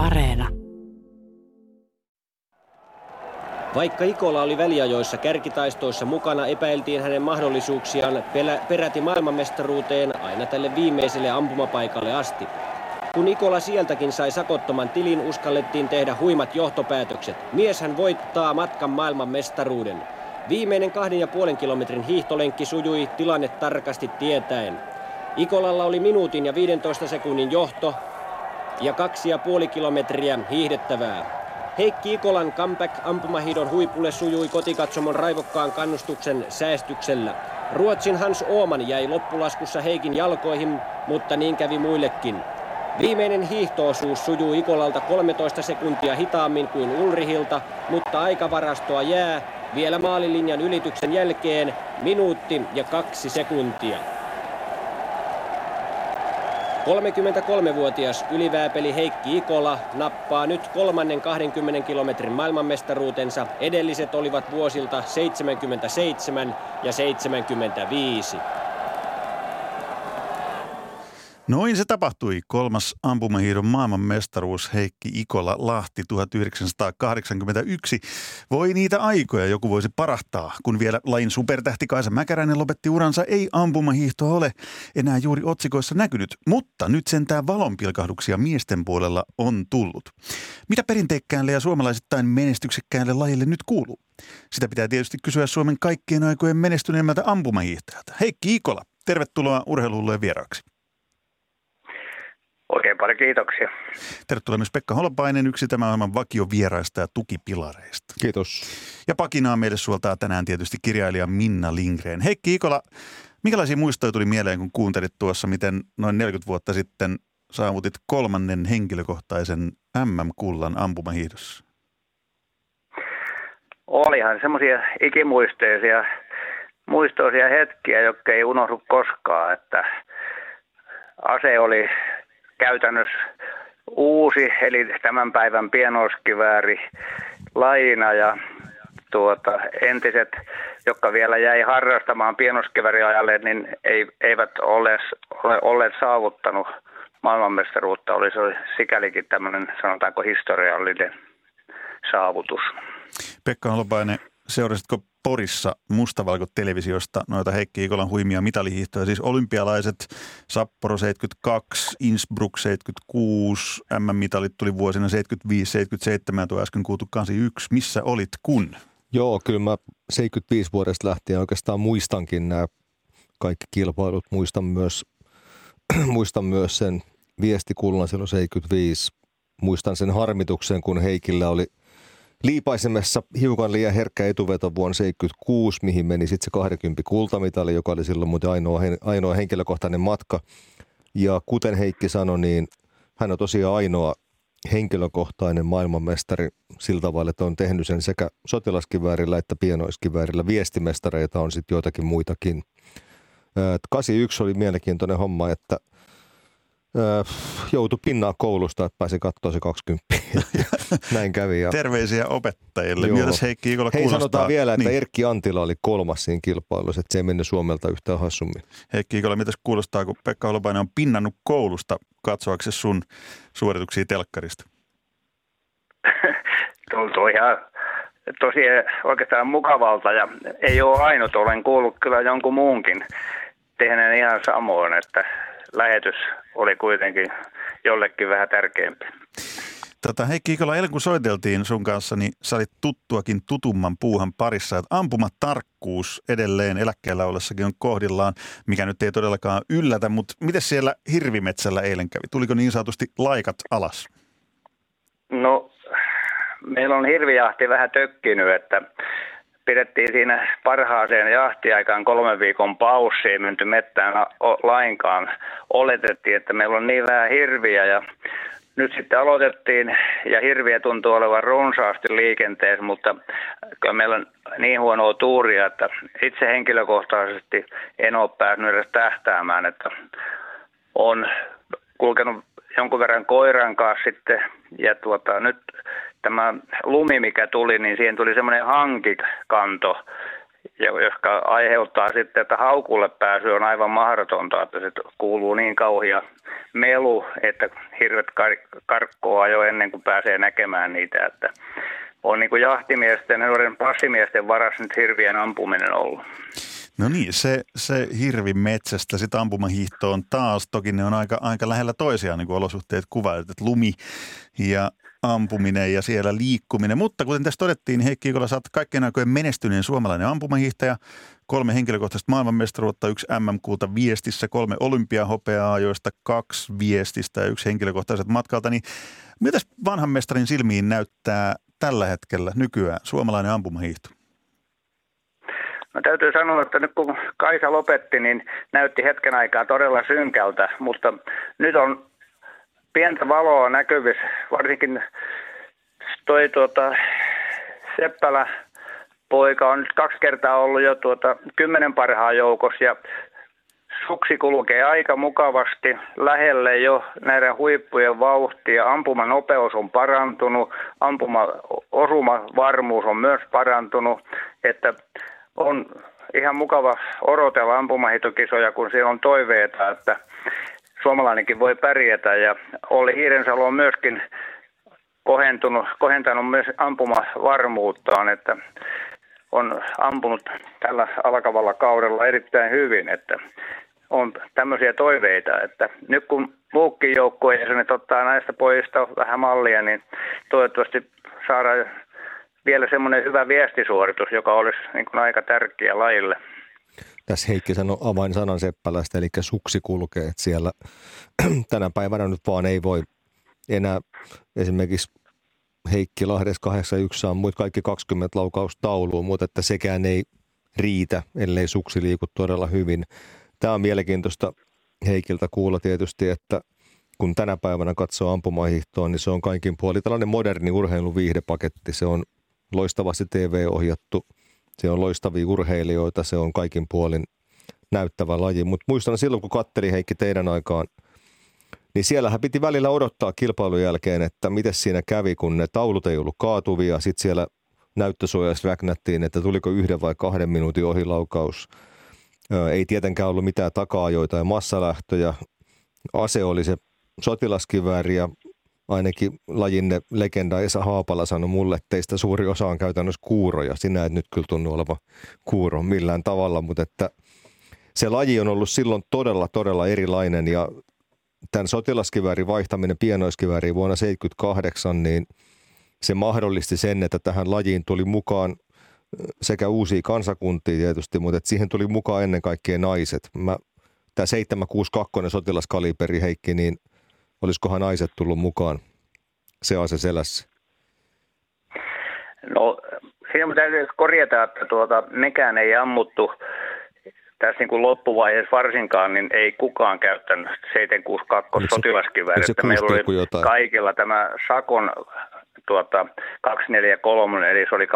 Areena. Vaikka Ikola oli väliajoissa kärkitaistoissa mukana, epäiltiin hänen mahdollisuuksiaan peräti maailmanmestaruuteen aina tälle viimeiselle ampumapaikalle asti. Kun Ikola sieltäkin sai sakottoman tilin, uskallettiin tehdä huimat johtopäätökset. Mies hän voittaa matkan maailmanmestaruuden. Viimeinen kahden ja puolen kilometrin hiihtolenkki sujui tilanne tarkasti tietäen. Ikolalla oli minuutin ja 15 sekunnin johto ja kaksi ja puoli kilometriä hiihdettävää. Heikki Ikolan comeback ampumahidon huipulle sujui kotikatsomon raivokkaan kannustuksen säästyksellä. Ruotsin Hans Ooman jäi loppulaskussa Heikin jalkoihin, mutta niin kävi muillekin. Viimeinen hiihtoosuus sujuu Ikolalta 13 sekuntia hitaammin kuin Ulrihilta, mutta aikavarastoa jää vielä maalilinjan ylityksen jälkeen minuutti ja kaksi sekuntia. 33-vuotias ylivääpeli Heikki Ikola nappaa nyt kolmannen 20 kilometrin maailmanmestaruutensa. Edelliset olivat vuosilta 77 ja 75. Noin se tapahtui. Kolmas ampumahiidon maailmanmestaruus Heikki Ikola Lahti 1981. Voi niitä aikoja joku voisi parahtaa, kun vielä lain supertähti Kaisa Mäkäräinen lopetti uransa. Ei ampumahiihtoa ole enää juuri otsikoissa näkynyt, mutta nyt sentään valonpilkahduksia miesten puolella on tullut. Mitä perinteikkäälle ja suomalaisittain menestyksekkäälle lajille nyt kuuluu? Sitä pitää tietysti kysyä Suomen kaikkien aikojen menestyneemmältä ampumahiihtäjältä. Heikki Ikola, tervetuloa urheilulle vieraaksi. Oikein paljon kiitoksia. Tervetuloa myös Pekka Holopainen, yksi tämän ohjelman vakiovieraista ja tukipilareista. Kiitos. Ja pakinaa meille suoltaa tänään tietysti kirjailija Minna Lindgren. Heikki Ikola, minkälaisia muistoja tuli mieleen, kun kuuntelit tuossa, miten noin 40 vuotta sitten saavutit kolmannen henkilökohtaisen MM-kullan ampumahiihdossa? Olihan semmoisia ikimuisteisia muistoisia hetkiä, jotka ei unohdu koskaan, että ase oli käytännössä uusi, eli tämän päivän pienoiskivääri laina ja tuota, entiset, jotka vielä jäi harrastamaan pienoskivääriajalle, niin ei, eivät ole, ole olleet saavuttanut maailmanmestaruutta. Oli se sikälikin tämmöinen, sanotaanko, historiallinen saavutus. Pekka Holopainen, seurasitko Porissa mustavalko-televisiosta noita Heikki Ikolan huimia mitalihiihtoja, siis olympialaiset Sapporo 72, Innsbruck 76, MM-mitalit tuli vuosina 75, 77 ja tuo äsken kuultu 81. Missä olit kun? Joo, kyllä mä 75 vuodesta lähtien oikeastaan muistankin nämä kaikki kilpailut. Muistan myös, muistan myös sen viestikullan silloin 75. Muistan sen harmituksen, kun Heikillä oli – liipaisemessa hiukan liian herkkä etuveto vuonna 76, mihin meni sitten se 20 kultamitali, joka oli silloin muuten ainoa, ainoa henkilökohtainen matka. Ja kuten Heikki sanoi, niin hän on tosiaan ainoa henkilökohtainen maailmanmestari sillä tavalla, että on tehnyt sen sekä sotilaskiväärillä että pienoiskiväärillä. Viestimestareita on sitten joitakin muitakin. 81 oli mielenkiintoinen homma, että – öö, joutui pinnaa koulusta, että pääsi katsoa se 20. Näin kävi. Ja... Terveisiä opettajille. Joo. Mitäs Heikki Ikola Hei, kuulostaa? sanotaan vielä, että niin. Erkki Antila oli kolmas siinä kilpailussa, että se ei mennyt Suomelta yhtään hassummin. Heikki Ikola, mitäs kuulostaa, kun Pekka Holopainen on pinnannut koulusta katsoaksesi sun suorituksia telkkarista? Tuntuu ihan tosi oikeastaan mukavalta ja ei ole ainut, olen kuullut kyllä jonkun muunkin tehneen ihan samoin, että lähetys oli kuitenkin jollekin vähän tärkeämpi. Tota, Heikki Ikola, eilen kun soiteltiin sun kanssa, niin sä olit tuttuakin tutumman puuhan parissa. Että ampumatarkkuus edelleen eläkkeellä ollessakin on kohdillaan, mikä nyt ei todellakaan yllätä. Mutta miten siellä Hirvimetsällä eilen kävi? Tuliko niin sanotusti laikat alas? No, meillä on hirvijahti vähän tökkinyt, että pidettiin siinä parhaaseen jahtiaikaan kolmen viikon paussi, ei menty mettään lainkaan. Oletettiin, että meillä on niin vähän hirviä ja nyt sitten aloitettiin ja hirviä tuntuu olevan runsaasti liikenteessä, mutta kyllä meillä on niin huonoa tuuria, että itse henkilökohtaisesti en ole päässyt edes tähtäämään, että on kulkenut jonkun verran koiran kanssa sitten. Ja tuota, nyt tämä lumi, mikä tuli, niin siihen tuli semmoinen hankikanto, joka aiheuttaa sitten, että haukulle pääsy on aivan mahdotonta, että se kuuluu niin kauhia melu, että hirvet kar- karkkoa jo ennen kuin pääsee näkemään niitä. Että on niin kuin jahtimiesten ja nuoren passimiesten varas nyt hirvien ampuminen ollut. No niin, se, se hirvi metsästä, sitten ampumahiihtoon taas. Toki ne on aika, aika lähellä toisiaan, niin kuin olosuhteet kuvailet, että lumi ja ampuminen ja siellä liikkuminen. Mutta kuten tässä todettiin, niin Heikki Ikola, sä oot kaikkien aikojen menestyneen suomalainen ampumahiihtäjä. Kolme henkilökohtaista maailmanmestaruutta, yksi MM-kulta viestissä, kolme olympiahopeaa, joista kaksi viestistä ja yksi henkilökohtaiset matkalta. Niin mitäs vanhan mestarin silmiin näyttää tällä hetkellä nykyään suomalainen ampumahiihto? No täytyy sanoa, että nyt kun Kaisa lopetti, niin näytti hetken aikaa todella synkältä, mutta nyt on pientä valoa näkyvissä, varsinkin toi tuota, Seppälä poika on nyt kaksi kertaa ollut jo tuota, kymmenen parhaan joukossa ja suksi kulkee aika mukavasti lähelle jo näiden huippujen vauhtia. Ampumanopeus on parantunut, ampuma varmuus on myös parantunut, että on ihan mukava odotella ampumahitokisoja, kun siellä on toiveita, että suomalainenkin voi pärjätä. Ja Olli Hiirensalo on myöskin kohentunut, kohentanut myös ampumavarmuuttaan, että on ampunut tällä alkavalla kaudella erittäin hyvin, että on tämmöisiä toiveita, että nyt kun muukin joukkueen jäsenet ottaa näistä pojista vähän mallia, niin toivottavasti saadaan vielä semmoinen hyvä viestisuoritus, joka olisi niin kuin aika tärkeä lajille. Tässä Heikki sanoi sanan Seppälästä, eli suksi kulkee, että siellä tänä päivänä nyt vaan ei voi enää esimerkiksi Heikki Lahdes 81 saa muut kaikki 20 laukaustaulua, mutta että sekään ei riitä, ellei suksi liiku todella hyvin. Tämä on mielenkiintoista Heikiltä kuulla tietysti, että kun tänä päivänä katsoo ampumahiihtoa, niin se on kaikin puoli tällainen moderni urheiluviihdepaketti. Se on loistavasti TV-ohjattu, se on loistavia urheilijoita, se on kaikin puolin näyttävä laji. Mutta muistan silloin, kun katteli Heikki teidän aikaan, niin siellähän piti välillä odottaa kilpailun jälkeen, että miten siinä kävi, kun ne taulut ei ollut kaatuvia. Sitten siellä näyttösuojassa räknättiin, että tuliko yhden vai kahden minuutin ohilaukaus. Ei tietenkään ollut mitään taka-ajoita ja massalähtöjä. Ase oli se sotilaskivääri ja ainakin lajinne legenda Esa Haapala sanoi mulle, että teistä suuri osa on käytännössä kuuroja. Sinä et nyt kyllä tunnu oleva kuuro millään tavalla, mutta että se laji on ollut silloin todella, todella erilainen ja tämän sotilaskiväärin vaihtaminen pienoiskivääriin vuonna 1978, niin se mahdollisti sen, että tähän lajiin tuli mukaan sekä uusia kansakuntia tietysti, mutta että siihen tuli mukaan ennen kaikkea naiset. Mä, tämä 762 sotilaskaliberi Heikki, niin – Olisikohan naiset tullut mukaan se ase selässä? No siinä täytyy korjata, että tuota, mekään ei ammuttu tässä niin kuin loppuvaiheessa varsinkaan, niin ei kukaan käyttänyt 762 sotilaskivääriä. Meillä oli jotain? kaikilla tämä Sakon tuota, 243, eli se oli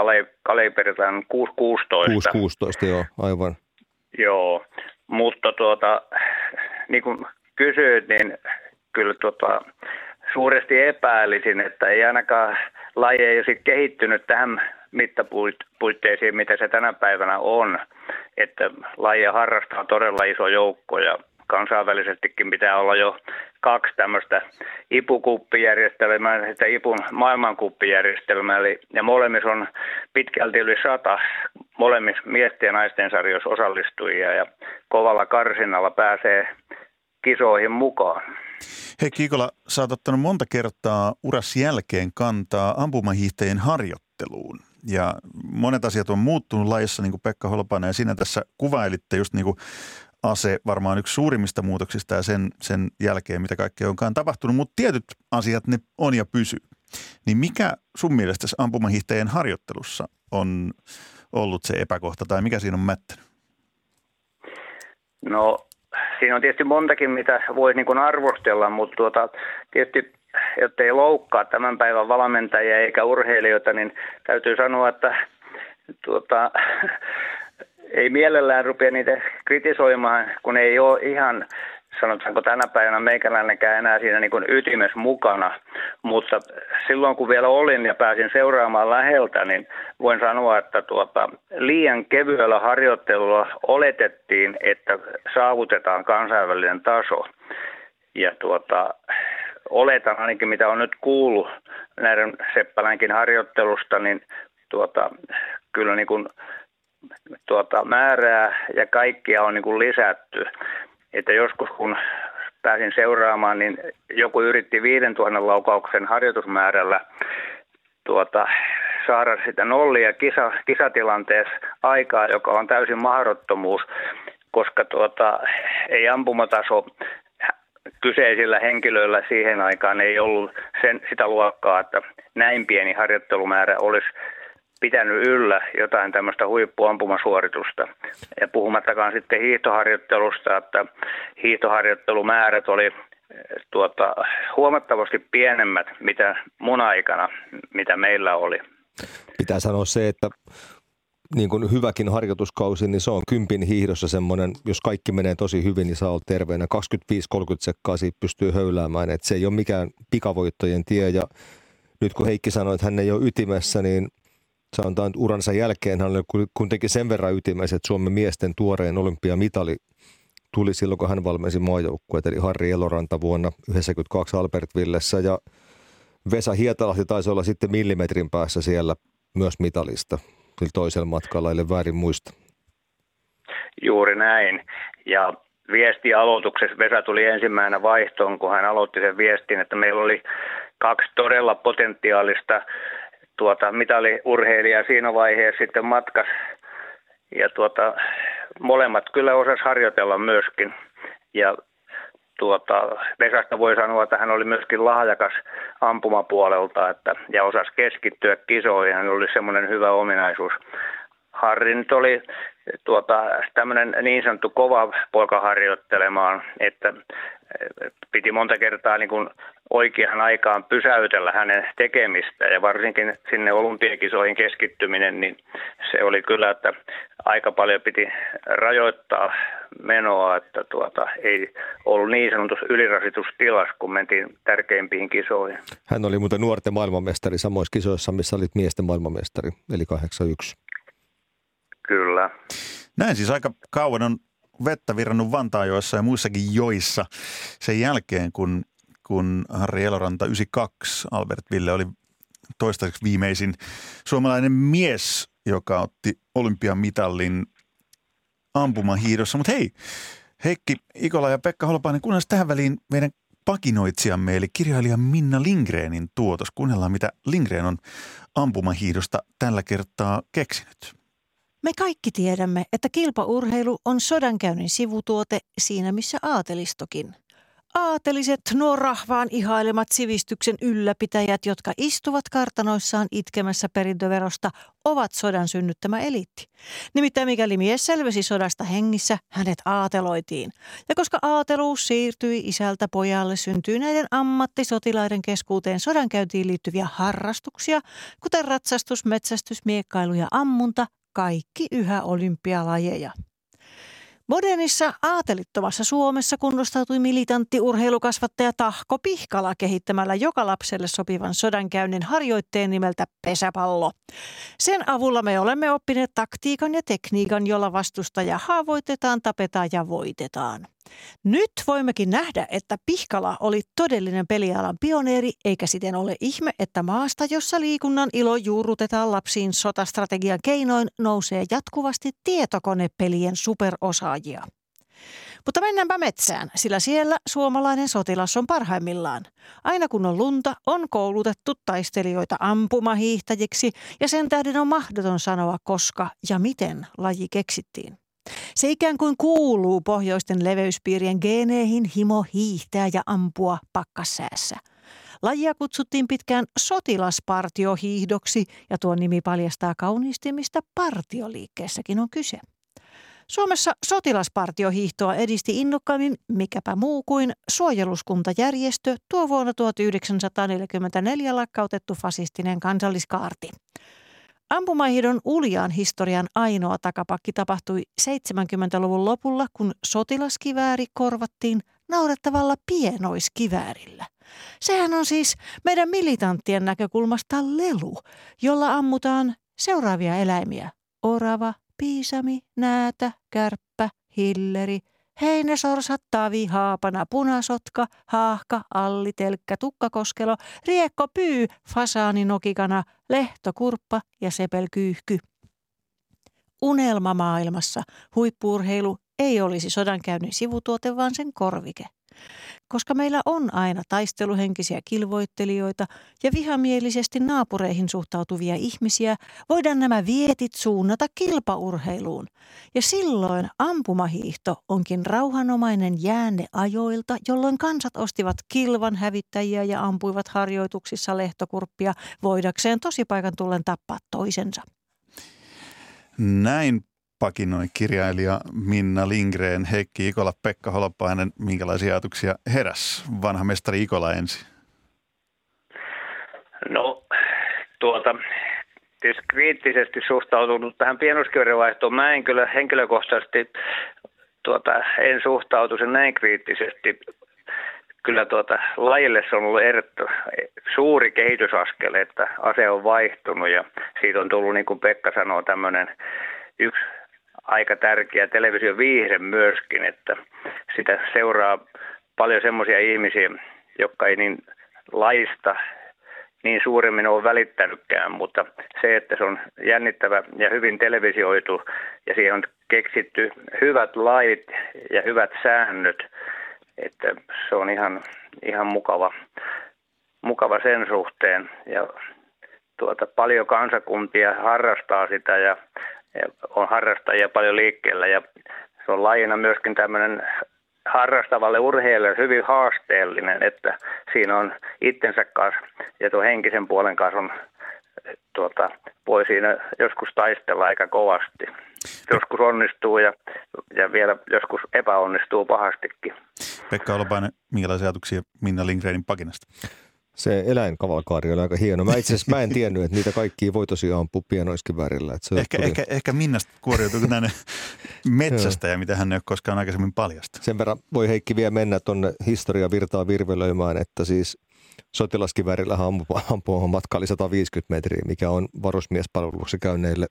kaliberiltaan 616. 616, joo, aivan. Joo, mutta tuota, niin kuin kysyit, niin kyllä tota, suuresti epäilisin, että ei ainakaan laji ei olisi kehittynyt tähän mittapuitteisiin, mitä se tänä päivänä on. Että lajia harrastaa todella iso joukko ja kansainvälisestikin pitää olla jo kaksi tämmöistä ipukuppijärjestelmää, sitä ipun maailmankuppijärjestelmää, eli, ja molemmissa on pitkälti yli sata molemmissa miesten ja naisten sarjoissa osallistujia, ja kovalla karsinnalla pääsee kisoihin mukaan. Hei Kiikola, sä oot ottanut monta kertaa uras jälkeen kantaa ampumahiihteen harjoitteluun. Ja monet asiat on muuttunut lajissa, niin kuin Pekka Holpanen, ja sinä tässä kuvailitte just niin kuin ase varmaan yksi suurimmista muutoksista ja sen, sen jälkeen, mitä kaikkea onkaan tapahtunut, mutta tietyt asiat ne on ja pysyy. Niin mikä sun mielestä ampumahiihteen harjoittelussa on ollut se epäkohta tai mikä siinä on mättänyt? No siinä on tietysti montakin, mitä voi niin kuin arvostella, mutta tuota, tietysti jotta ei loukkaa tämän päivän valmentajia eikä urheilijoita, niin täytyy sanoa, että tuota, ei mielellään rupea niitä kritisoimaan, kun ei ole ihan sanotaanko tänä päivänä meikäläinenkään enää siinä niin kuin ytimessä mukana, mutta silloin kun vielä olin ja pääsin seuraamaan läheltä, niin voin sanoa, että tuota, liian kevyellä harjoittelulla oletettiin, että saavutetaan kansainvälinen taso. Ja tuota, oletan ainakin, mitä on nyt kuullut näiden Seppälänkin harjoittelusta, niin tuota, kyllä niin kuin, tuota, määrää ja kaikkia on niin kuin lisätty. Että joskus kun pääsin seuraamaan, niin joku yritti 5000 laukauksen harjoitusmäärällä tuota, saada sitä nollia kisa, kisatilanteessa aikaa, joka on täysin mahdottomuus, koska tuota, ei ampumataso kyseisillä henkilöillä siihen aikaan ei ollut sen, sitä luokkaa, että näin pieni harjoittelumäärä olisi pitänyt yllä jotain tämmöistä huippuampumasuoritusta. Ja puhumattakaan sitten hiihtoharjoittelusta, että hiihtoharjoittelumäärät oli tuota, huomattavasti pienemmät, mitä mun aikana, mitä meillä oli. Pitää sanoa se, että niin kuin hyväkin harjoituskausi, niin se on kympin hiihdossa semmoinen, jos kaikki menee tosi hyvin, niin saa olla terveenä. 25-30 sekkaa siitä pystyy höyläämään, että se ei ole mikään pikavoittojen tie. Ja nyt kun Heikki sanoi, että hän ei ole ytimessä, niin sanotaan, uransa jälkeen hän oli kuitenkin sen verran ytimessä, että Suomen miesten tuoreen olympiamitali tuli silloin, kun hän valmensi maajoukkueet, eli Harri Eloranta vuonna 1992 Albertvillessä ja Vesa Hietalahti taisi olla sitten millimetrin päässä siellä myös mitalista sillä toisella matkalla, eli väärin muista. Juuri näin. Ja viesti aloituksessa Vesa tuli ensimmäinen vaihtoon, kun hän aloitti sen viestin, että meillä oli kaksi todella potentiaalista tuota, mitaliurheilijaa siinä vaiheessa sitten matkas. Ja tuota, molemmat kyllä osas harjoitella myöskin. Ja tuota, Vesasta voi sanoa, että hän oli myöskin lahjakas ampumapuolelta että, ja osasi keskittyä kisoihin. Hän oli semmoinen hyvä ominaisuus. Harri nyt oli tuota, tämmöinen niin sanottu kova poika harjoittelemaan, että piti monta kertaa niin kuin oikeaan aikaan pysäytellä hänen tekemistä ja varsinkin sinne olympiakisoihin keskittyminen, niin se oli kyllä, että aika paljon piti rajoittaa menoa, että tuota, ei ollut niin sanotussa ylirasitustilas, kun mentiin tärkeimpiin kisoihin. Hän oli muuten nuorten maailmanmestari samoissa kisoissa, missä olit miesten maailmanmestari, eli 81. Kyllä. Näin siis aika kauan on vettä virrannut Vantaajoissa ja muissakin joissa sen jälkeen, kun, kun Harri Eloranta 92 Albert Ville oli toistaiseksi viimeisin suomalainen mies, joka otti olympiamitalin ampumahiidossa. Mutta hei, Heikki Ikola ja Pekka Holopainen, kuunnellaan tähän väliin meidän pakinoitsijamme, eli kirjailija Minna Lindgrenin tuotos. Kuunnellaan, mitä Lindgren on ampumahiidosta tällä kertaa keksinyt. Me kaikki tiedämme, että kilpaurheilu on sodankäynnin sivutuote siinä missä aatelistokin. Aateliset, nuo rahvaan ihailemat sivistyksen ylläpitäjät, jotka istuvat kartanoissaan itkemässä perintöverosta, ovat sodan synnyttämä eliitti. Nimittäin mikäli mies selvisi sodasta hengissä, hänet aateloitiin. Ja koska aateluus siirtyi isältä pojalle, syntyi näiden ammattisotilaiden keskuuteen sodankäyntiin liittyviä harrastuksia, kuten ratsastus, metsästys, miekkailu ja ammunta, kaikki yhä olympialajeja. Modernissa aatelittomassa Suomessa kunnostautui militantti urheilukasvattaja Tahko Pihkala kehittämällä joka lapselle sopivan sodankäynnin harjoitteen nimeltä pesäpallo. Sen avulla me olemme oppineet taktiikan ja tekniikan, jolla vastustaja haavoitetaan, tapetaan ja voitetaan. Nyt voimmekin nähdä, että Pihkala oli todellinen pelialan pioneeri, eikä siten ole ihme, että maasta, jossa liikunnan ilo juurrutetaan lapsiin sotastrategian keinoin, nousee jatkuvasti tietokonepelien superosaajia. Mutta mennäänpä metsään, sillä siellä suomalainen sotilas on parhaimmillaan. Aina kun on lunta, on koulutettu taistelijoita ampumahiihtäjiksi ja sen tähden on mahdoton sanoa koska ja miten laji keksittiin. Se ikään kuin kuuluu pohjoisten leveyspiirien geeneihin himo hiihtää ja ampua pakkassäässä. Lajia kutsuttiin pitkään sotilaspartiohiihdoksi ja tuo nimi paljastaa kauniisti, mistä partioliikkeessäkin on kyse. Suomessa sotilaspartiohiihtoa edisti innokkaimmin mikäpä muu kuin suojeluskuntajärjestö tuo vuonna 1944 lakkautettu fasistinen kansalliskaarti. Ampumahiidon uljaan historian ainoa takapakki tapahtui 70-luvun lopulla, kun sotilaskivääri korvattiin naurettavalla pienoiskiväärillä. Sehän on siis meidän militanttien näkökulmasta lelu, jolla ammutaan seuraavia eläimiä. Orava, piisami, näätä, kärppä, hilleri, Heinesorsat, tavi, haapana, punasotka, haahka, alli, telkkä, tukkakoskelo, riekko, pyy, fasaani, nokikana, lehtokurppa ja sepelkyyhky. Unelmamaailmassa huippuurheilu ei olisi sodankäynnin sivutuote, vaan sen korvike koska meillä on aina taisteluhenkisiä kilvoittelijoita ja vihamielisesti naapureihin suhtautuvia ihmisiä, voidaan nämä vietit suunnata kilpaurheiluun. Ja silloin ampumahiihto onkin rauhanomainen jäänne ajoilta, jolloin kansat ostivat kilvan hävittäjiä ja ampuivat harjoituksissa lehtokurppia voidakseen tosipaikan tullen tappaa toisensa. Näin pakinoi kirjailija Minna Lindgren, Heikki Ikola, Pekka Holopainen. Minkälaisia ajatuksia heräs vanha mestari Ikola ensin? No, tuota, tietysti kriittisesti suhtautunut tähän pienoskiverivaihtoon. Mä en kyllä henkilökohtaisesti tuota, en suhtautu sen näin kriittisesti. Kyllä tuota, lajille se on ollut ehdottu, suuri kehitysaskel, että ase on vaihtunut ja siitä on tullut, niin kuin Pekka sanoo, tämmöinen yksi aika tärkeä. Televisioviihde myöskin, että sitä seuraa paljon semmoisia ihmisiä, jotka ei niin laista niin suuremmin ole välittänytkään, mutta se, että se on jännittävä ja hyvin televisioitu ja siihen on keksitty hyvät lait ja hyvät säännöt, että se on ihan, ihan mukava, mukava sen suhteen. Ja tuota, paljon kansakuntia harrastaa sitä ja on harrastajia paljon liikkeellä ja se on lajina myöskin tämmöinen harrastavalle urheilijalle hyvin haasteellinen, että siinä on itsensä kanssa ja tuon henkisen puolen kanssa on, tuota, voi siinä joskus taistella aika kovasti. Joskus onnistuu ja, ja vielä joskus epäonnistuu pahastikin. Pekka Olopainen, minkälaisia ajatuksia Minna Lindgrenin pakinasta? Se eläinkavalkaari oli aika hieno. Mä itse asiassa mä en tiennyt, että niitä kaikkia voi tosiaan ampua pienoiskivärillä. Että se ehkä, tuli... ehkä, ehkä Minnasta kuoriutuu tänne metsästä ja mitä hän ei ole koskaan aikaisemmin paljasta. Sen verran voi Heikki vielä mennä tuonne historia virtaa virvelöimään, että siis sotilaskivärillä ampua matka oli 150 metriä, mikä on varusmiespalveluksessa käyneille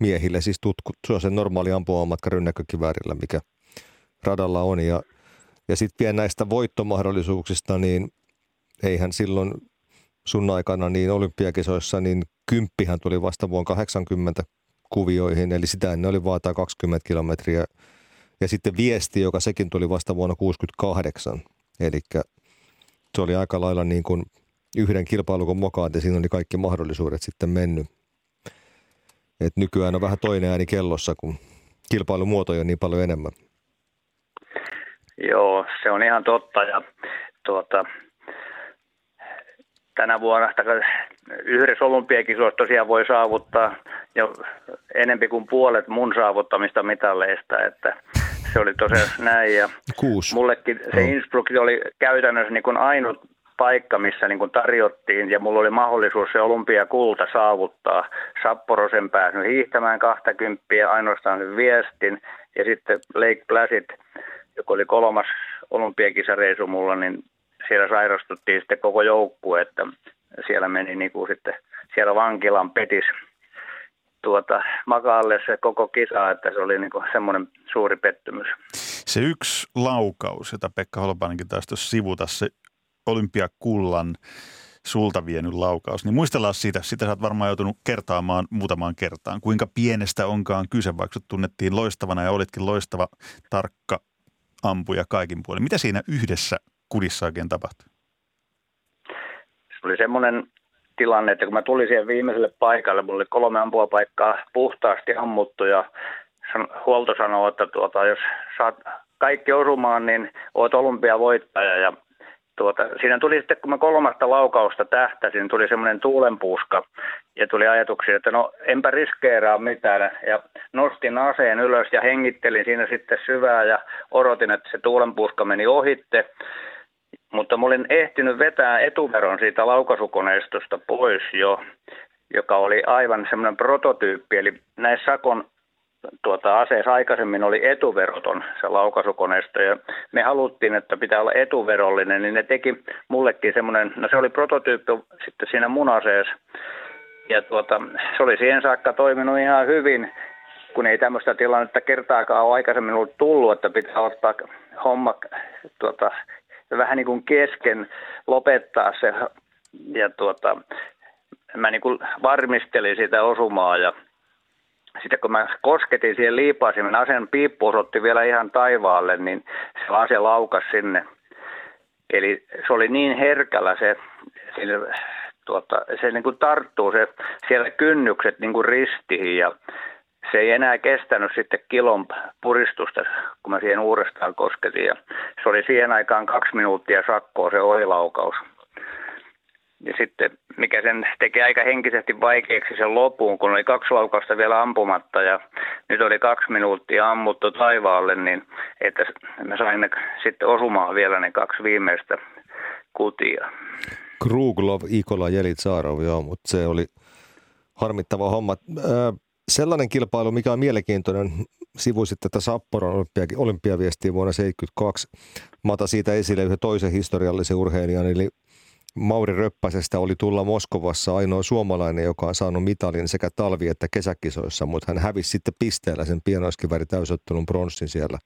miehille siis tutku. Se on se normaali ampua matka rynnäkkökivärillä, mikä radalla on. Ja, ja sitten vielä näistä voittomahdollisuuksista, niin – eihän silloin sun aikana niin olympiakisoissa, niin kymppihän tuli vasta vuonna 80 kuvioihin, eli sitä ennen oli vaataa 20 kilometriä. Ja sitten viesti, joka sekin tuli vasta vuonna 68, eli se oli aika lailla niin kuin yhden kilpailukon mokaan, ja siinä oli kaikki mahdollisuudet sitten mennyt. Et nykyään on vähän toinen ääni kellossa, kun kilpailumuotoja on niin paljon enemmän. Joo, se on ihan totta ja tuota, tänä vuonna yhdessä olympiakisoissa tosiaan voi saavuttaa jo enempi kuin puolet mun saavuttamista mitalleista, että se oli tosiaan näin. Ja Kuusi. Mullekin se Innsbruck oli käytännössä niin kuin ainut paikka, missä niin kuin tarjottiin ja mulla oli mahdollisuus se olympiakulta saavuttaa. Sapporosen pääsnyt hiihtämään 20 ainoastaan sen viestin ja sitten Lake Placid, joka oli kolmas olympiakisareisu mulla, niin siellä sairastuttiin sitten koko joukkue, että siellä meni niin kuin sitten siellä vankilan petis tuota, makaalle se koko kisa, että se oli niin kuin semmoinen suuri pettymys. Se yksi laukaus, jota Pekka Holopainenkin taisi tuossa sivuta, se olympiakullan sulta vienyt laukaus, niin muistellaan siitä, sitä sä oot varmaan joutunut kertaamaan muutamaan kertaan. Kuinka pienestä onkaan kyse, vaikka tunnettiin loistavana ja olitkin loistava, tarkka ampuja kaikin puolin. Mitä siinä yhdessä kudissa oikein tapahtui? Se oli semmoinen tilanne, että kun mä tulin siihen viimeiselle paikalle, mulla oli kolme ampuapaikkaa puhtaasti ammuttu ja huolto sanoi, että tuota, jos saat kaikki osumaan, niin oot olympiavoittaja ja tuota, siinä tuli sitten, kun mä kolmasta laukausta tähtäsin, tuli semmoinen tuulenpuuska ja tuli ajatuksia, että no enpä riskeeraa mitään. Ja nostin aseen ylös ja hengittelin siinä sitten syvää ja odotin, että se tuulenpuuska meni ohitte. Mutta mä olin ehtinyt vetää etuveron siitä laukaisukoneistosta pois jo, joka oli aivan semmoinen prototyyppi. Eli näissä Sakon tuota, aseessa aikaisemmin oli etuveroton se laukaisukoneisto ja me haluttiin, että pitää olla etuverollinen, niin ne teki mullekin semmoinen, no se oli prototyyppi sitten siinä mun aseessa ja tuota, se oli siihen saakka toiminut ihan hyvin kun ei tämmöistä tilannetta kertaakaan ole aikaisemmin ollut tullut, että pitää ottaa homma tuota, vähän niin kuin kesken lopettaa se. Ja tuota, mä niin kuin varmistelin sitä osumaa ja sitten kun mä kosketin siihen liipaasimen, asen piippu osoitti vielä ihan taivaalle, niin se ase laukas sinne. Eli se oli niin herkällä se, sinne, tuota, se niin kuin tarttuu se, siellä kynnykset niin kuin ristiin ja se ei enää kestänyt sitten kilon puristusta, kun mä siihen uudestaan kosketin. Ja se oli siihen aikaan kaksi minuuttia sakkoa se ohilaukaus. Ja sitten mikä sen teki aika henkisesti vaikeaksi sen lopuun, kun oli kaksi laukausta vielä ampumatta ja nyt oli kaksi minuuttia ammuttu taivaalle, niin että me saimme sitten osumaan vielä ne kaksi viimeistä kutia. Kruglov, Ikola, Jelitsaarov, joo, mutta se oli harmittava homma. Sellainen kilpailu, mikä on mielenkiintoinen, sivuisit tätä Sapporon olympia, olympiaviestiä vuonna 1972. Mä otan siitä esille yhden toisen historiallisen urheilijan, eli Mauri Röppäsestä oli tulla Moskovassa ainoa suomalainen, joka on saanut mitalin sekä talvi- että kesäkisoissa, mutta hän hävisi sitten pisteellä sen pienoiskiväri täysottelun bronssin siellä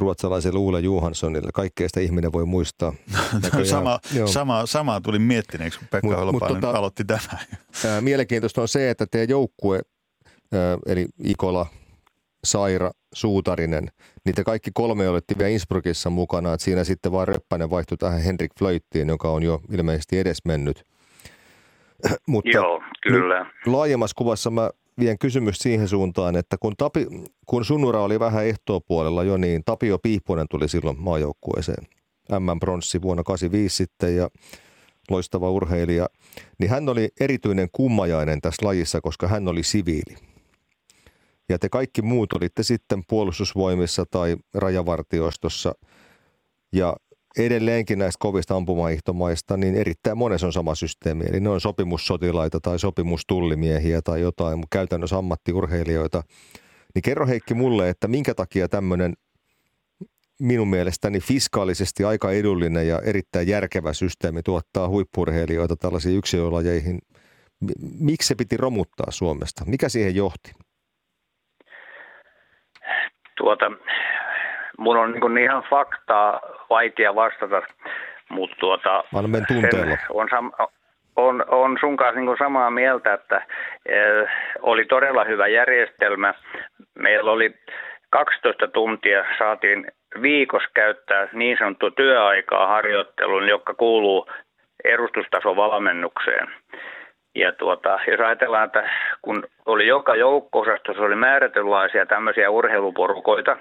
ruotsalaiselle Uule Johanssonille. Kaikkea sitä ihminen voi muistaa. sama, sama, samaa tuli miettineeksi, kun Pekka Holopainen tota, aloitti tämän. Mielenkiintoista on se, että teidän joukkue, eli Ikola, Saira, Suutarinen, niitä kaikki kolme olitte vielä Innsbruckissa mukana, että siinä sitten vaan Röppänen vaihtui tähän Henrik Flöittiin, joka on jo ilmeisesti edesmennyt. Mutta Joo, kyllä. Laajemmassa kuvassa mä vien kysymys siihen suuntaan, että kun, Tapi, kun Sunnura oli vähän ehtoopuolella jo, niin Tapio Piipponen tuli silloin maajoukkueeseen. M-pronssi vuonna 85 sitten ja loistava urheilija. Niin hän oli erityinen kummajainen tässä lajissa, koska hän oli siviili ja te kaikki muut olitte sitten puolustusvoimissa tai rajavartioistossa ja edelleenkin näistä kovista ampumaihtomaista, niin erittäin monessa on sama systeemi. Eli ne on sopimussotilaita tai sopimustullimiehiä tai jotain, mutta käytännössä ammattiurheilijoita. Niin kerro Heikki mulle, että minkä takia tämmöinen minun mielestäni fiskaalisesti aika edullinen ja erittäin järkevä systeemi tuottaa huippurheilijoita tällaisiin yksilölajeihin. Miksi se piti romuttaa Suomesta? Mikä siihen johti? Tuota, mun on niin, ihan faktaa vaikea vastata, mutta tuota, on, sam- on, on sun kanssa niin samaa mieltä, että e, oli todella hyvä järjestelmä. Meillä oli 12 tuntia saatiin viikossa käyttää niin sanottu työaikaa harjoitteluun, joka kuuluu edustustasovalmennukseen. Ja tuota, jos ajatellaan, että kun oli joka joukko-osastossa oli määrätynlaisia tämmöisiä urheiluporukoita,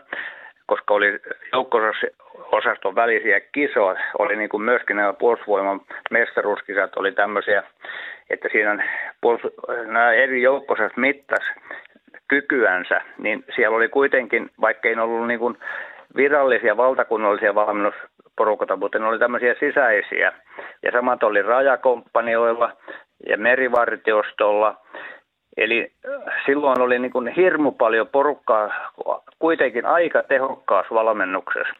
koska oli joukko-osaston välisiä kisoja, oli niin kuin myöskin nämä puolustusvoiman mestaruuskisat oli tämmöisiä, että siinä nämä eri joukkosat mittas kykyänsä, niin siellä oli kuitenkin, vaikka ei ollut niin kuin virallisia valtakunnallisia valmennusporukoita, mutta ne oli tämmöisiä sisäisiä. Ja samat oli rajakomppanioilla ja merivartiostolla. Eli äh, silloin oli niin kuin hirmu paljon porukkaa kuitenkin aika tehokkaassa valmennuksessa.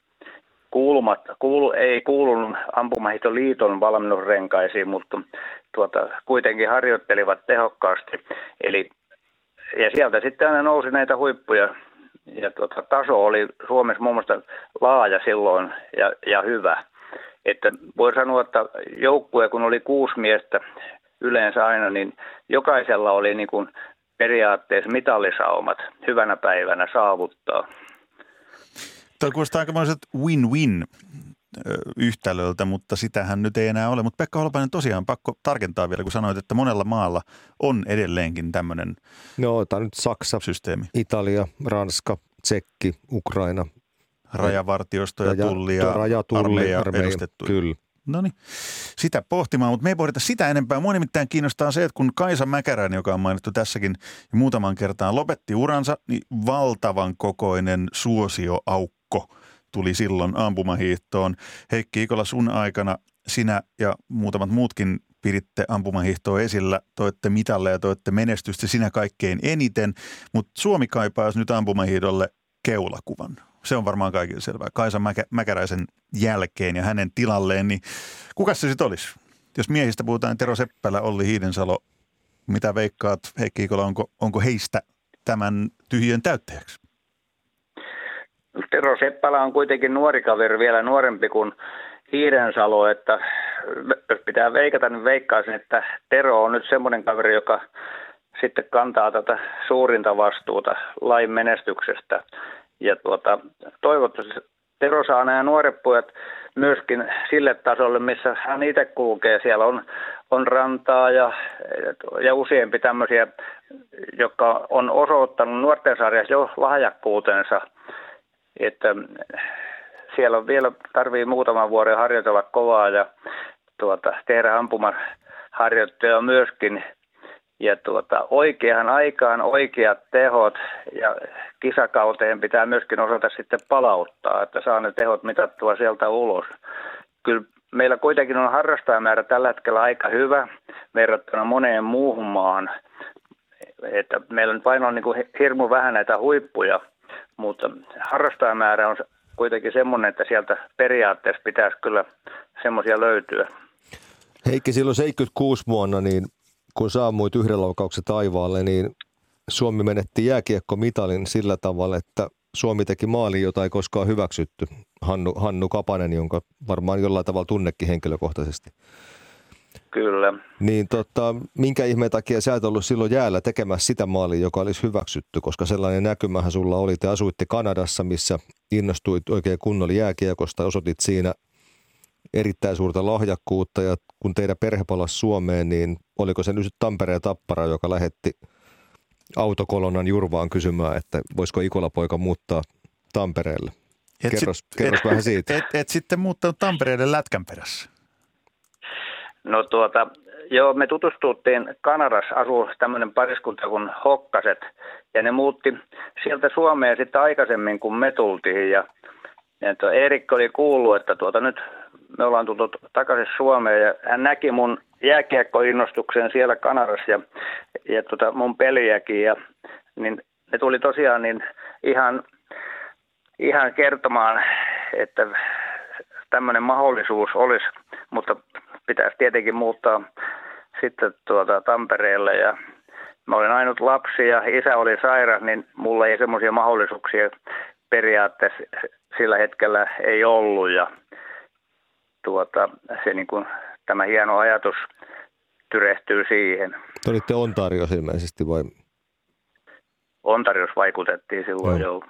Kuulumat, kuulu, ei kuulunut Ampumahitoliiton valmennusrenkaisiin, mutta tuota, kuitenkin harjoittelivat tehokkaasti. Eli, ja sieltä sitten aina nousi näitä huippuja ja tuota, taso oli Suomessa muun muassa laaja silloin ja, ja hyvä. Että voi sanoa, että joukkue kun oli kuusi miestä yleensä aina, niin jokaisella oli niin kuin periaatteessa mitallisaumat hyvänä päivänä saavuttaa. Tuo kuulostaa aikamoiset win-win yhtälöltä, mutta sitähän nyt ei enää ole. Mutta Pekka Holopainen tosiaan pakko tarkentaa vielä, kun sanoit, että monella maalla on edelleenkin tämmöinen No tämä nyt Saksa, systeemi. Italia, Ranska, Tsekki, Ukraina. Rajavartiosto ja tulli ja rajatulli, armeija, armeija edustettu. Kyllä. No niin, sitä pohtimaan, mutta me ei pohdita sitä enempää. Mua nimittäin kiinnostaa se, että kun Kaisa Mäkäräinen, joka on mainittu tässäkin ja muutaman kertaan, lopetti uransa, niin valtavan kokoinen suosioaukko tuli silloin ampumahiihtoon. Heikki Ikola, sun aikana sinä ja muutamat muutkin piditte ampumahiihtoa esillä, toitte mitalle ja toitte menestystä sinä kaikkein eniten, mutta Suomi kaipaisi nyt ampumahiihdolle keulakuvan se on varmaan kaikille selvää. Kaisa Mäkä, Mäkäräisen jälkeen ja hänen tilalleen, niin kuka se sitten olisi? Jos miehistä puhutaan Tero Seppälä, Olli Hiidensalo, mitä veikkaat Heikki Ikola, onko, onko heistä tämän tyhjön täyttäjäksi? Tero Seppälä on kuitenkin nuori kaveri, vielä nuorempi kuin Hiidensalo, että jos pitää veikata, niin veikkaisin, että Tero on nyt semmoinen kaveri, joka sitten kantaa tätä suurinta vastuuta lain menestyksestä. Ja tuota, toivottavasti Tero saa nämä nuoret pojat myöskin sille tasolle, missä hän itse kulkee. Siellä on, on rantaa ja, ja useampi tämmöisiä, jotka on osoittanut nuorten sarjassa jo lahjakkuutensa. Että siellä on vielä tarvii muutaman vuoden harjoitella kovaa ja tuota, tehdä ampumaharjoitteja myöskin. Ja tuota, oikeaan aikaan oikeat tehot ja kisakauteen pitää myöskin osata sitten palauttaa, että saa ne tehot mitattua sieltä ulos. Kyllä meillä kuitenkin on harrastajamäärä tällä hetkellä aika hyvä verrattuna moneen muuhun maan. Että meillä on vain on niin hirmu vähän näitä huippuja, mutta harrastajamäärä on kuitenkin semmoinen, että sieltä periaatteessa pitäisi kyllä semmoisia löytyä. Heikki, silloin 76 vuonna, niin kun saamuit yhden laukauksen taivaalle, niin Suomi menetti jääkiekkomitalin sillä tavalla, että Suomi teki maali, jota ei koskaan hyväksytty. Hannu, Hannu Kapanen, jonka varmaan jollain tavalla tunnekin henkilökohtaisesti. Kyllä. Niin tota, minkä ihmeen takia sä et ollut silloin jäällä tekemässä sitä maalia, joka olisi hyväksytty, koska sellainen näkymähän sulla oli. Te asuitte Kanadassa, missä innostuit oikein kunnolla jääkiekosta, osoitit siinä erittäin suurta lahjakkuutta ja kun teidän perhe palasi Suomeen, niin oliko se nyt Tampereen Tappara, joka lähetti autokolonnan Jurvaan kysymään, että voisiko Ikola-poika muuttaa Tampereelle? Et kerros, sit, kerros et, vähän siitä. Et, et, et sitten muuttanut Tampereelle lätkän perässä. No tuota, joo, me tutustuttiin Kanadassa, asuu tämmöinen pariskunta kuin Hokkaset, ja ne muutti sieltä Suomeen sitten aikaisemmin, kun me tultiin, ja, ja Eerikki oli kuullut, että tuota nyt me ollaan tullut takaisin Suomeen, ja hän näki mun jääkiekkoinnostuksen siellä Kanadassa, ja, ja tuota mun peliäkin, ja niin ne tuli tosiaan niin ihan, ihan kertomaan, että tämmöinen mahdollisuus olisi, mutta pitäisi tietenkin muuttaa sitten tuota Tampereelle ja mä olin ainut lapsi ja isä oli sairas, niin mulla ei semmoisia mahdollisuuksia periaatteessa sillä hetkellä ei ollut ja tuota, se niin kuin, tämä hieno ajatus tyrehtyy siihen. Te olitte Ontarios ilmeisesti vai? Ontarios vaikutettiin silloin, joo. joo.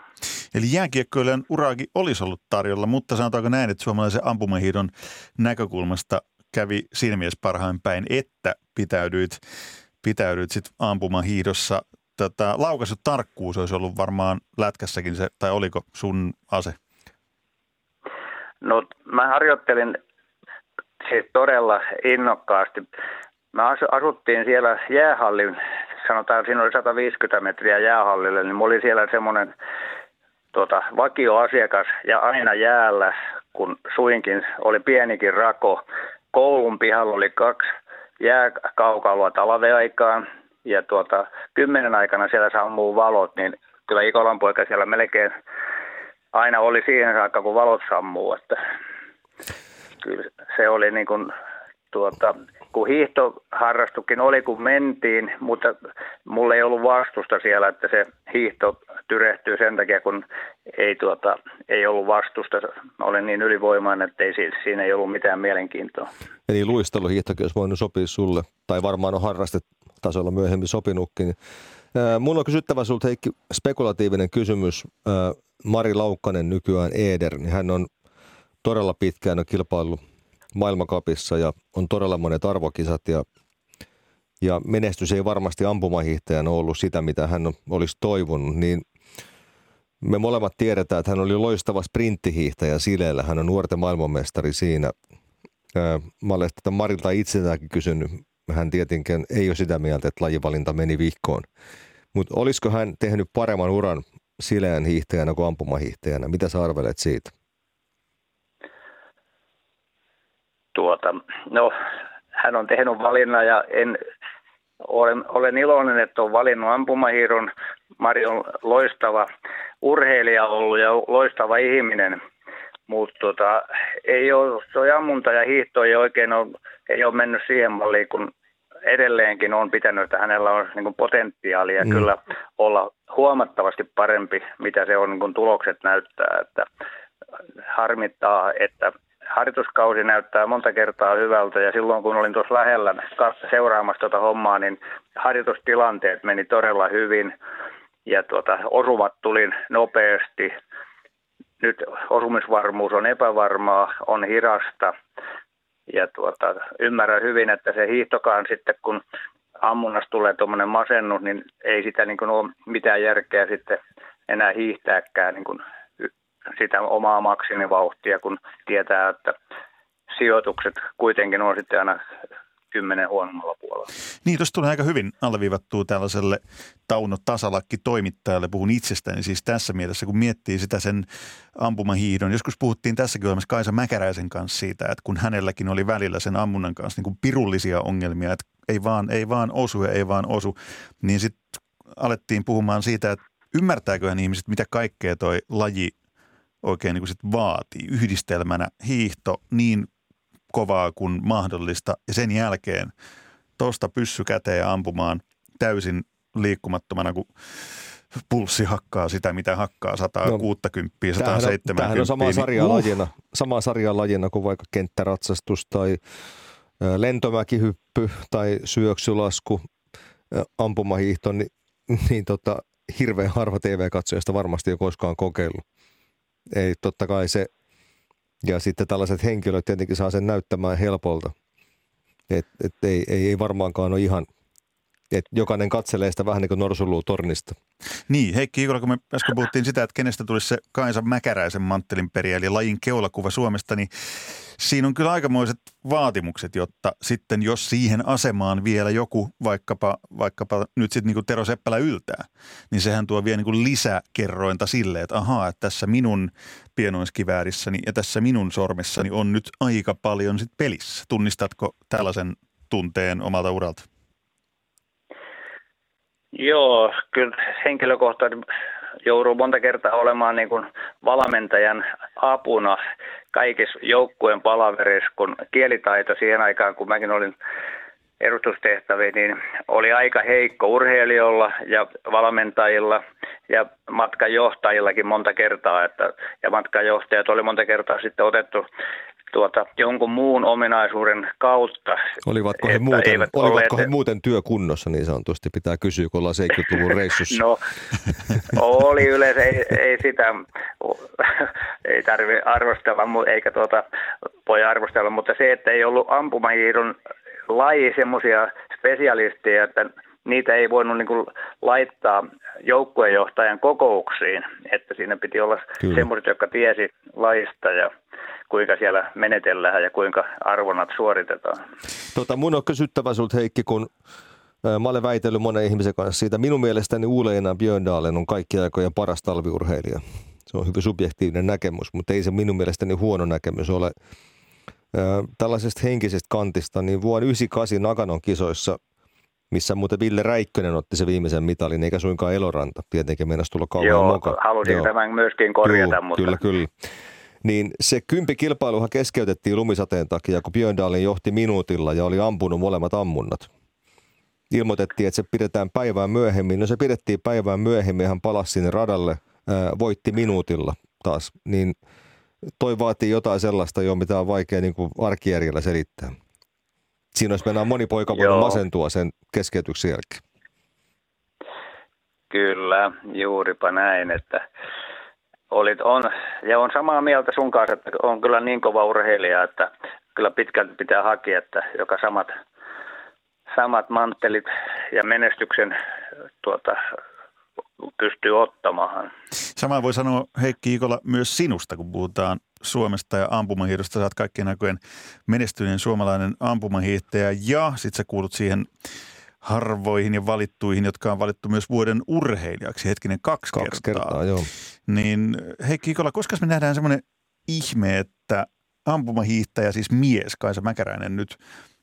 Eli jääkiekkoilijan uraakin olisi ollut tarjolla, mutta sanotaanko näin, että suomalaisen ampumahiidon näkökulmasta kävi siinä mielessä parhain päin, että pitäydyit, pitäydyit sitten ampumahiidossa. Tota, laukaisut tarkkuus olisi ollut varmaan lätkässäkin se, tai oliko sun ase? No mä harjoittelin siis todella innokkaasti. Me asuttiin siellä jäähallin, sanotaan siinä oli 150 metriä jäähallille, niin mä olin siellä semmoinen tota, vakioasiakas ja aina jäällä, kun suinkin oli pienikin rako, koulun pihalla oli kaksi jääkaukaloa talveaikaan ja tuota, kymmenen aikana siellä sammuu valot, niin kyllä Ikolan poika siellä melkein aina oli siihen saakka, kun valot sammuu, että kyllä se oli niin kuin, tuota, kun hiihtoharrastukin oli, kun mentiin, mutta mulla ei ollut vastusta siellä, että se hiihto tyrehtyy sen takia, kun ei, tuota, ei ollut vastusta. Mä olen niin ylivoimainen, että ei, siinä ei ollut mitään mielenkiintoa. Eli luisteluhiihtokin olisi voinut sopia sulle, tai varmaan on harrastetasolla myöhemmin sopinutkin. Mulla on kysyttävä sinulta Heikki spekulatiivinen kysymys. Mari Laukkanen nykyään Eder, niin hän on todella pitkään kilpaillut maailmankapissa ja on todella monet arvokisat ja, ja menestys ei varmasti ampumahiihtäjänä ollut sitä, mitä hän olisi toivonut, niin me molemmat tiedetään, että hän oli loistava sprinttihiihtäjä Sileellä. Hän on nuorten maailmanmestari siinä. Mä olen tätä Marilta itseltäänkin kysynyt. Hän tietenkin ei ole sitä mieltä, että lajivalinta meni vihkoon. Mutta olisiko hän tehnyt paremman uran Sileän hiihtäjänä kuin ampumahiihtäjänä? Mitä sä arvelet siitä? tuota, no, hän on tehnyt valinnan ja en, olen, olen iloinen, että on valinnut ampumahiiron. Mari on loistava urheilija ollut ja loistava ihminen, mutta tota, ei ole, tuo ammunta ja hiihto ei oikein ole, ei ole mennyt siihen malliin, kun edelleenkin on pitänyt, että hänellä on niin kuin potentiaalia mm. kyllä olla huomattavasti parempi, mitä se on niin kuin tulokset näyttää. Että harmittaa, että harjoituskausi näyttää monta kertaa hyvältä ja silloin kun olin tuossa lähellä seuraamassa tuota hommaa, niin harjoitustilanteet meni todella hyvin ja tuota, osumat tuli nopeasti. Nyt osumisvarmuus on epävarmaa, on hirasta ja tuota, ymmärrän hyvin, että se hiihtokaan sitten kun ammunnasta tulee tuommoinen masennus, niin ei sitä niin kuin ole mitään järkeä sitten enää hiihtääkään niin kuin sitä omaa maksimivauhtia, kun tietää, että sijoitukset kuitenkin on sitten aina kymmenen huonommalla puolella. Niin, tuossa tulee aika hyvin alleviivattua tällaiselle Tauno Tasalakki toimittajalle, puhun itsestäni siis tässä mielessä, kun miettii sitä sen ampumahiihdon. Joskus puhuttiin tässäkin ohjelmassa Kaisa Mäkäräisen kanssa siitä, että kun hänelläkin oli välillä sen ammunnan kanssa niin kuin pirullisia ongelmia, että ei vaan, ei vaan osu ja ei vaan osu, niin sitten alettiin puhumaan siitä, että ymmärtääköhän ihmiset, mitä kaikkea toi laji oikein niin kuin sit vaatii yhdistelmänä hiihto niin kovaa kuin mahdollista ja sen jälkeen tuosta pyssy käteen ja ampumaan täysin liikkumattomana, kun pulssi hakkaa sitä, mitä hakkaa 160, no, 170. Tämähän on sama sarja uh. lajina, sama sarja lajina kuin vaikka kenttäratsastus tai lentomäkihyppy tai syöksylasku, ampumahiihto, niin, niin tota, hirveän harva TV-katsojasta varmasti ei koskaan kokeillut. Ei totta kai se, ja sitten tällaiset henkilöt tietenkin saa sen näyttämään helpolta. Et, et ei, ei, ei varmaankaan ole ihan, että jokainen katselee sitä vähän niin kuin norsuluu tornista. Niin, Heikki Ikola, kun me äsken puhuttiin sitä, että kenestä tulisi se Kaisa Mäkäräisen manttelin periä, eli lajin keulakuva Suomesta, niin siinä on kyllä aikamoiset vaatimukset, jotta sitten jos siihen asemaan vielä joku vaikkapa, vaikkapa nyt sitten niin Tero Seppälä yltää, niin sehän tuo vielä niin lisäkerrointa sille, että ahaa, että tässä minun pienoiskiväärissäni ja tässä minun sormessani on nyt aika paljon sit pelissä. Tunnistatko tällaisen tunteen omalta uralta? Joo, kyllä henkilökohtaisesti jouduu monta kertaa olemaan niin kuin valmentajan apuna kaikissa joukkueen palaverissa, kun kielitaito siihen aikaan, kun mäkin olin edustustehtäviä, niin oli aika heikko urheilijoilla ja valmentajilla ja matkanjohtajillakin monta kertaa, että, ja matkanjohtajat oli monta kertaa sitten otettu tuota, jonkun muun ominaisuuden kautta. Olivatko he, muuten, olivatko olleet... he muuten työkunnossa niin sanotusti, pitää kysyä, kun ollaan 70-luvun reissussa? no, oli yleensä, ei, ei sitä, ei tarvi arvostella, eikä tuota, voi arvostella, mutta se, että ei ollut ampumahiidon laji semmoisia spesialisteja, että niitä ei voinut niin kuin laittaa joukkuejohtajan kokouksiin, että siinä piti olla semmoiset, jotka tiesi laista ja kuinka siellä menetellään ja kuinka arvonnat suoritetaan. Tota, mun on kysyttävä sinulta Heikki, kun Mä olen väitellyt monen ihmisen kanssa siitä. Minun mielestäni Uleina Björndalen on kaikki aikojen paras talviurheilija. Se on hyvin subjektiivinen näkemys, mutta ei se minun mielestäni huono näkemys ole. Tällaisesta henkisestä kantista, niin vuonna 98 Naganon kisoissa, missä muuten Ville Räikkönen otti se viimeisen mitalin, eikä suinkaan Eloranta. Tietenkin meinasi tulla kauan Joo, mukaan. halusin Joo. tämän myöskin korjata. Joo, mutta... Kyllä, kyllä niin se kilpailuhan keskeytettiin lumisateen takia, kun Björndalin johti minuutilla ja oli ampunut molemmat ammunnat. Ilmoitettiin, että se pidetään päivään myöhemmin. No se pidettiin päivään myöhemmin, hän palasi sinne radalle, ää, voitti minuutilla taas. Niin toi vaatii jotain sellaista jo, mitä on vaikea niin kuin arkijärjellä selittää. Siinä olisi mennään moni poika voinut masentua sen keskeytyksen jälkeen. Kyllä, juuripa näin, että olit, on, ja on samaa mieltä sun kanssa, että on kyllä niin kova urheilija, että kyllä pitkälti pitää hakea, että joka samat, samat manttelit ja menestyksen tuota, pystyy ottamaan. Sama voi sanoa Heikki Ikola myös sinusta, kun puhutaan Suomesta ja ampumahiihdosta. Sä oot kaikkien aikojen menestyneen suomalainen ampumahiihtäjä ja sit sä kuulut siihen harvoihin ja valittuihin, jotka on valittu myös vuoden urheilijaksi, hetkinen kaksi, kaksi kertaa. kertaa joo. Niin Heikki Ikola, koska me nähdään semmoinen ihme, että ampumahiihtäjä, siis mies, Kaisa Mäkäräinen nyt,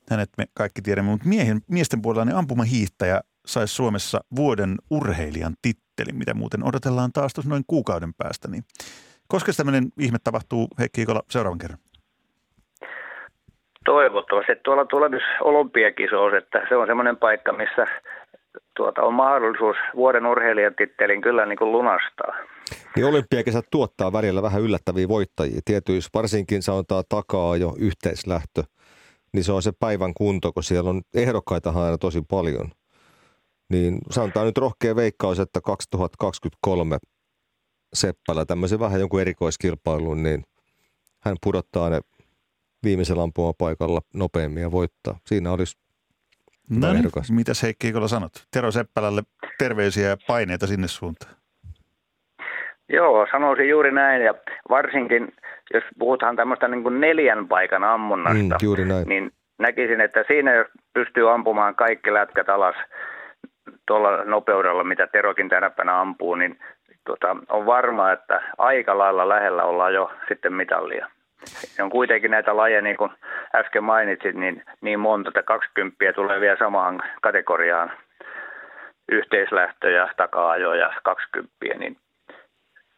hänet me kaikki tiedämme, mutta miehen, miesten puolella niin ampumahiihtäjä saisi Suomessa vuoden urheilijan tittelin, mitä muuten odotellaan taas tuossa noin kuukauden päästä. Niin koska tämmöinen ihme tapahtuu, Heikki Ikola, seuraavan kerran? Toivottavasti tuolla tulevissa olympiakisoissa, että se on semmoinen paikka, missä tuota, on mahdollisuus vuoden urheilijatittelin kyllä niin kuin lunastaa. Niin olympiakesät tuottaa välillä vähän yllättäviä voittajia. Tietysti varsinkin sanotaan takaa jo yhteislähtö, niin se on se päivän kunto, kun siellä on ehdokkaita aina tosi paljon. Niin sanotaan nyt rohkea veikkaus, että 2023 Seppälä tämmöisen vähän jonkun erikoiskilpailun, niin hän pudottaa ne viimeisellä ampumapaikalla nopeammin ja voittaa. Siinä olisi No niin, mitäs Heikki Ikola sanot? Tero Seppälälle terveisiä ja paineita sinne suuntaan. Joo, sanoisin juuri näin ja varsinkin jos puhutaan tämmöistä niin kuin neljän paikan ammunnasta, mm, juuri näin. niin näkisin, että siinä jos pystyy ampumaan kaikki lätkät alas tuolla nopeudella, mitä Terokin tänä päivänä ampuu, niin tota, on varma, että aika lailla lähellä ollaan jo sitten mitallia. Ne on kuitenkin näitä lajeja, niin kuin äsken mainitsit, niin, niin monta, että 20 tulee vielä samaan kategoriaan yhteislähtöjä, taka-ajo ja 20, niin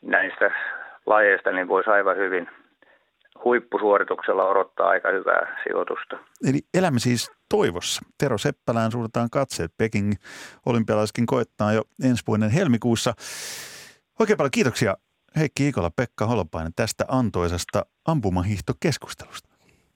näistä lajeista niin voisi aivan hyvin huippusuorituksella odottaa aika hyvää sijoitusta. Eli elämme siis toivossa. Tero Seppälään suunnataan katseet. Peking olympialaiskin koettaa jo ensi vuoden helmikuussa. Oikein paljon kiitoksia Heikki Ikola, Pekka Holopainen tästä antoisesta ampumahiihtokeskustelusta.